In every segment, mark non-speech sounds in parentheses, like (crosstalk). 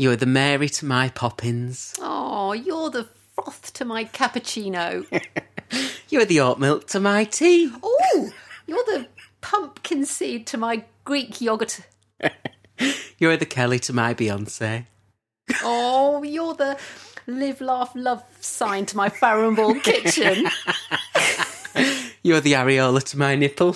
You're the Mary to my Poppins. Oh, you're the froth to my cappuccino. (laughs) You're the oat milk to my tea. Oh, you're the pumpkin seed to my Greek yogurt. (laughs) You're the Kelly to my Beyonce. Oh, you're the live, laugh, love sign to my Farrow and kitchen. (laughs) You're the areola to my nipple.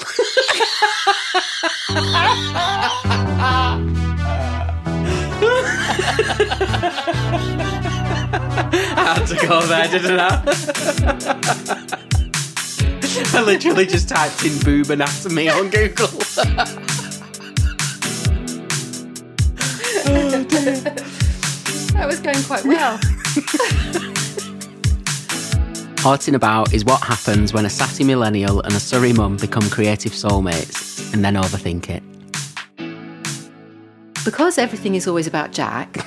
I had to go there, didn't I? I literally just typed in boob anatomy on Google. That was going quite well. Haunting About is what happens when a sassy millennial and a Surrey mum become creative soulmates and then overthink it. Because everything is always about Jack,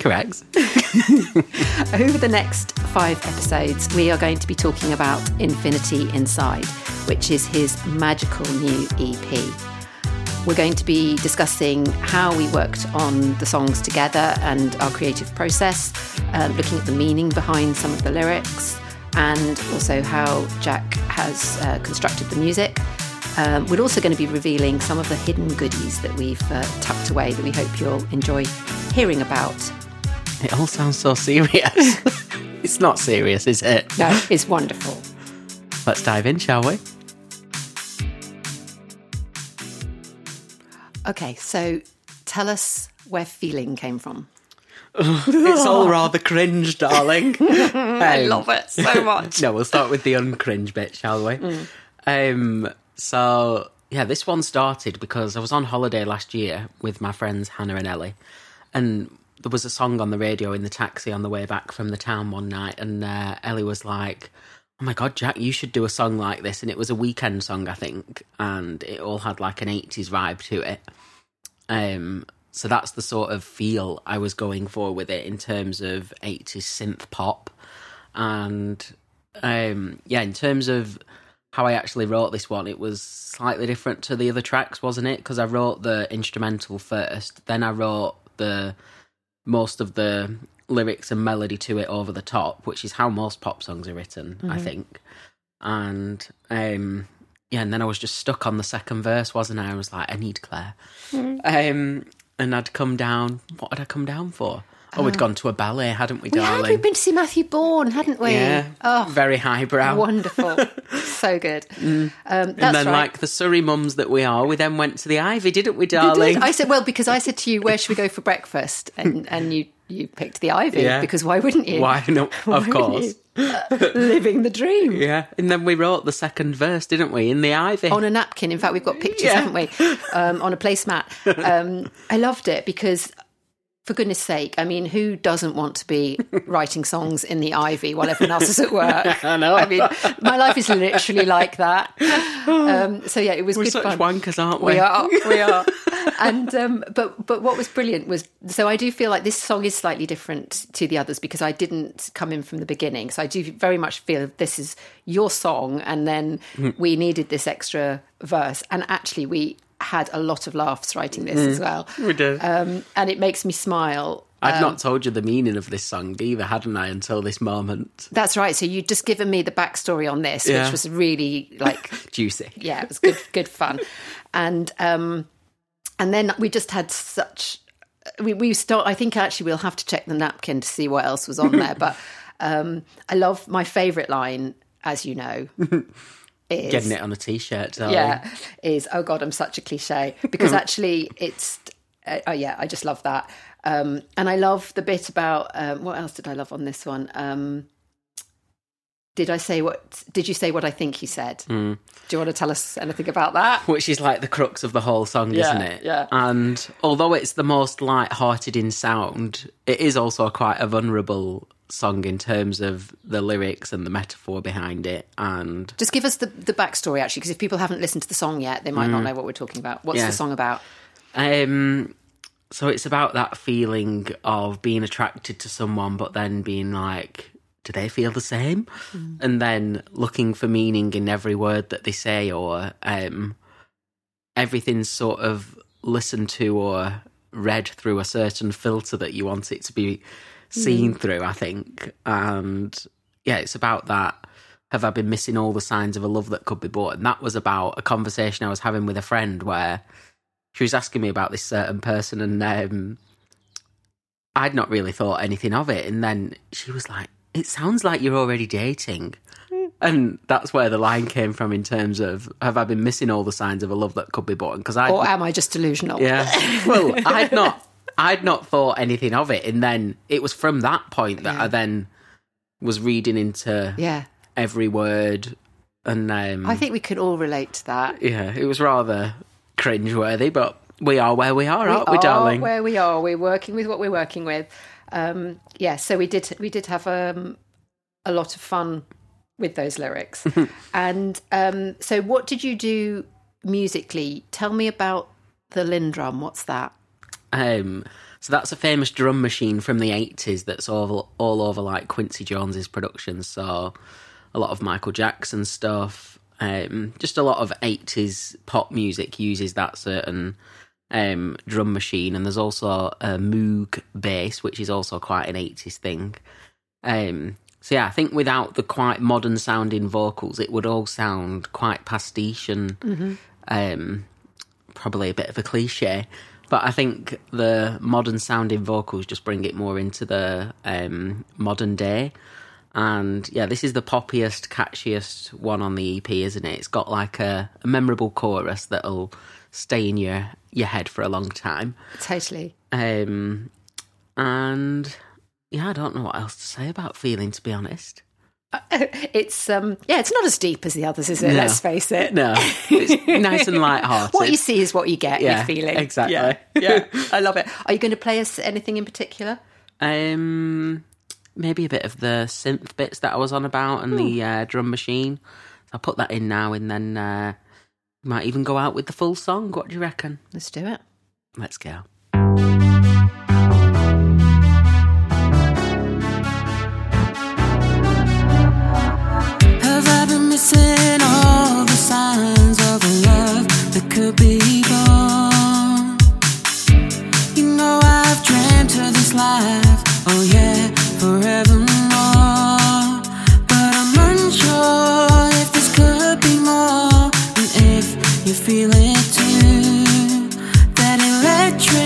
Correct. (laughs) over the next five episodes, we are going to be talking about Infinity Inside, which is his magical new EP. We're going to be discussing how we worked on the songs together and our creative process, um, looking at the meaning behind some of the lyrics, and also how Jack has uh, constructed the music. Um, we're also going to be revealing some of the hidden goodies that we've uh, tucked away that we hope you'll enjoy hearing about. (laughs) It all sounds so serious. (laughs) it's not serious, is it? No, it's wonderful. Let's dive in, shall we? Okay, so tell us where feeling came from. It's all rather cringe, darling. (laughs) I love it so much. no, we'll start with the uncringe bit, shall we? Um, so yeah, this one started because I was on holiday last year with my friends Hannah and Ellie, and there was a song on the radio in the taxi on the way back from the town one night, and uh, Ellie was like, "Oh my god, Jack, you should do a song like this." And it was a weekend song, I think, and it all had like an '80s vibe to it. Um, so that's the sort of feel I was going for with it in terms of 80s synth pop. And um, yeah, in terms of how I actually wrote this one, it was slightly different to the other tracks, wasn't it? Because I wrote the instrumental first, then I wrote the most of the lyrics and melody to it over the top, which is how most pop songs are written, I think. And um, yeah, and then I was just stuck on the second verse, wasn't I? I was like, I need Clare. Um, and I'd come down. What had I come down for? Oh, we'd gone to a ballet, hadn't we, We had, darling? We'd been to see Matthew Bourne, hadn't we? yeah, Oh, very highbrow. wonderful. (laughs) so good. Um, that's and then, right. like the Surrey mums that we are, we then went to the Ivy, didn't we, You did. darling? I said, well, because I said to you, where should we go for breakfast? And (laughs) and you you picked the Ivy Yeah. because why wouldn't you? Why not? (laughs) Why Of course. Uh, living the dream. Yeah, and then we wrote the second verse, didn't we, in the Ivy? on a napkin. In fact, we've got pictures, Yeah. haven't we? Um, on a placemat. Um, I loved it because, for goodness sake, I mean, who doesn't want to be (laughs) writing songs in the ivy while everyone else is at work? (laughs) I know. I mean, my life is literally like that. Um, so yeah, it was We're good such fun. wankers, aren't we? We are, we are. And um, but but what was brilliant was so I do feel like this song is slightly different to the others because I didn't come in from the beginning. So I do very much feel this is your song, and then Hmm. we needed this extra verse, and actually we had a lot of laughs writing this as well. We did. Um, and it makes me smile. I'd not told you the meaning of this song either, hadn't I, until this moment? That's right. So you'd just given me the backstory on this, Yeah. which was really like (laughs) Juicy. yeah, it was good, good fun, and um, and then we just had such. We we start. I think actually we'll have to check the napkin to see what else was on there. But (laughs) um, I love my favourite line, as you know, (laughs) is Getting it on a t-shirt, darling. yeah, is oh god, I'm such a cliche because actually it's uh, oh yeah, I just love that. Um, and I love the bit about um, what else did I love on this one? Um, did I say what? Did you say what I think you said? Hmm. Do you want to tell us anything about that? (laughs) Which is like the crux of the whole song, Yeah, isn't it? yeah. And although it's the most light-hearted in sound, it is also quite a vulnerable song in terms of the lyrics and the metaphor behind it. And Just give us the, the backstory, actually, because if people haven't listened to the song yet, they might not know what we're talking about. What's Mm. Yeah. the song about? Um, so it's about that feeling of being attracted to someone, but then being like, do they feel the same? And then looking for meaning in every word that they say, or um, everything's sort of listened to or read through a certain filter that you want it to be seen through, I think. And yeah, it's about that. Have I been missing all the signs of a love that could be bought? And that was about a conversation I was having with a friend where she was asking me about this certain person, and um, I'd not really thought anything of it. And then she was like, It sounds like you're already dating. And that's where the line came from in terms of have I been missing all the signs of a love that could be born? Because I, Or am I just delusional? yeah, (laughs) well, I'd not, I'd not thought anything of it, and then it was from that point that Yeah. I then was reading into Yeah. every word, and um, I think we could all relate to that. yeah, it was rather cringeworthy, but we are where we are, aren't we, are darling? where we are. We're working with what we're working with. Um, yeah, so we did we did have um, a lot of fun with those lyrics. (laughs) and um, so, what did you do musically? Tell me about the LinnDrum. What's that? Um, so that's a famous drum machine from the eighties that's all all over like Quincy Jones's productions. So a lot of Michael Jackson stuff. Um, just a lot of eighties pop music uses that certain um, drum machine, and there's also a Moog bass, which is also quite an eighties thing. Um, so yeah, I think without the quite modern sounding vocals, it would all sound quite pastiche and um, probably a bit of a cliche. But I think the modern sounding vocals just bring it more into the um, modern day. And yeah, this is the poppiest, catchiest one on the EP, isn't it? It's got like a, a memorable chorus that'll stay in your your head for a long time. Totally. Um, and yeah, I don't know what else to say about feeling, to be honest. (laughs) It's um yeah, it's not as deep as the others, is it? No. Let's face it. No, it's nice and (laughs) light-hearted. What you see is what you get Yeah, with feeling. exactly. Yeah, (laughs) yeah. I love it. Are you going to play us anything in particular? Um, maybe a bit of the synth bits that I was on about and the uh, drum machine. I'll put that in now, and then uh, might even go out with the full song. What do you reckon? Let's do it. Let's go. Have I been missing all the signs of a love that could be born? You know I've dreamt of this life, oh yeah, feel it too. That electric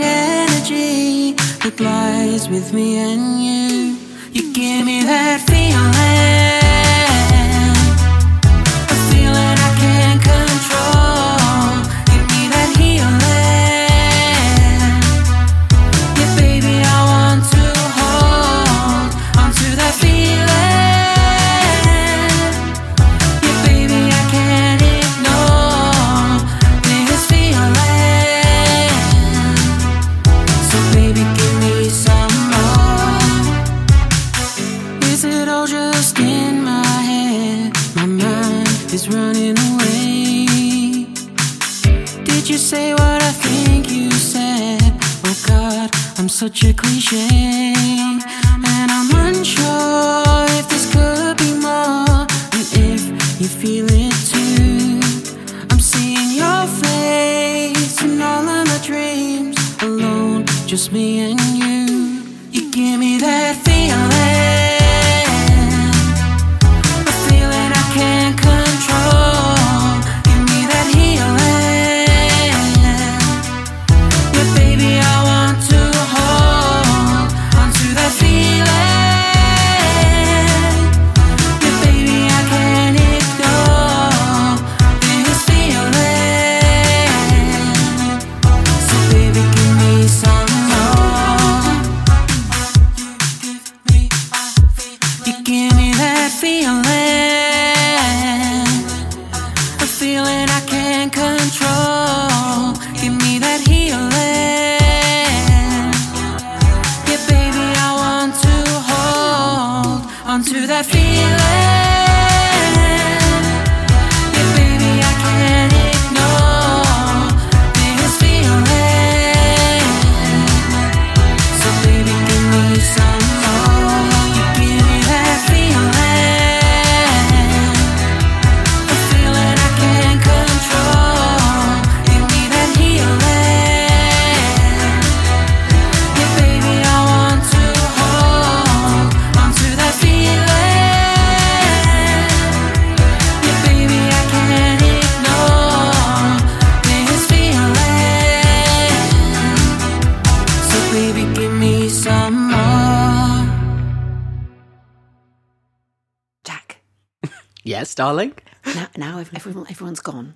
energy that lies with me and you. Such a cliche. Give me that feeling. Yes, darling. Now, now everyone, everyone's gone.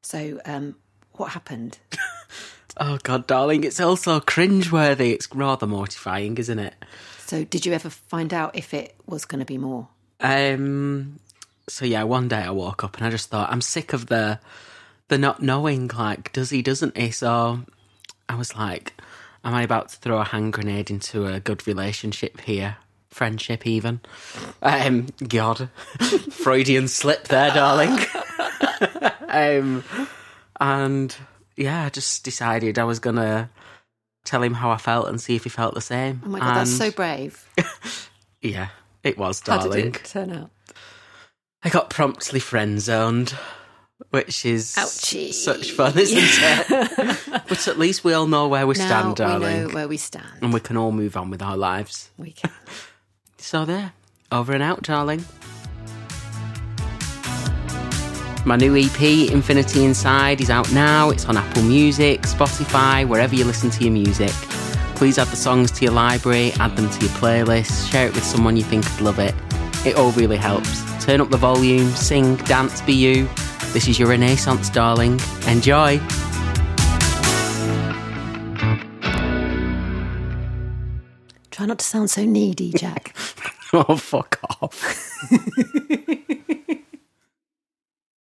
So, um, what happened? (laughs) Oh God, darling, it's also cringeworthy. It's rather mortifying, isn't it? So, did you ever find out if it was going to be more? Um. So yeah, one day I woke up and I just thought I'm sick of the the not knowing. Like, does he? Doesn't he? So I was like, am I about to throw a hand grenade into a good relationship here? Friendship, even. Um. God, (laughs) Freudian slip there, darling. (laughs) um. And yeah, I just decided I was gonna tell him how I felt and see if he felt the same. Oh my god, that's so brave. (laughs) Yeah, it was, How darling. did it turn out? I got promptly friend zoned, which is Ouchie. such fun, isn't it? but at least we all know where we Now stand, we know where we stand. and we can all move on with our lives. We can. So there, over and out, darling. My new EP, Infinity Inside, is out now. It's on Apple Music, Spotify, wherever you listen to your music. Please add the songs to your library, add them to your playlist, share it with someone you think would love it. It all really helps. Turn up the volume, sing, dance, be you. This is your Renaissance, darling. Enjoy! Try not to sound so needy, Jack. (laughs) Oh, fuck off. (laughs)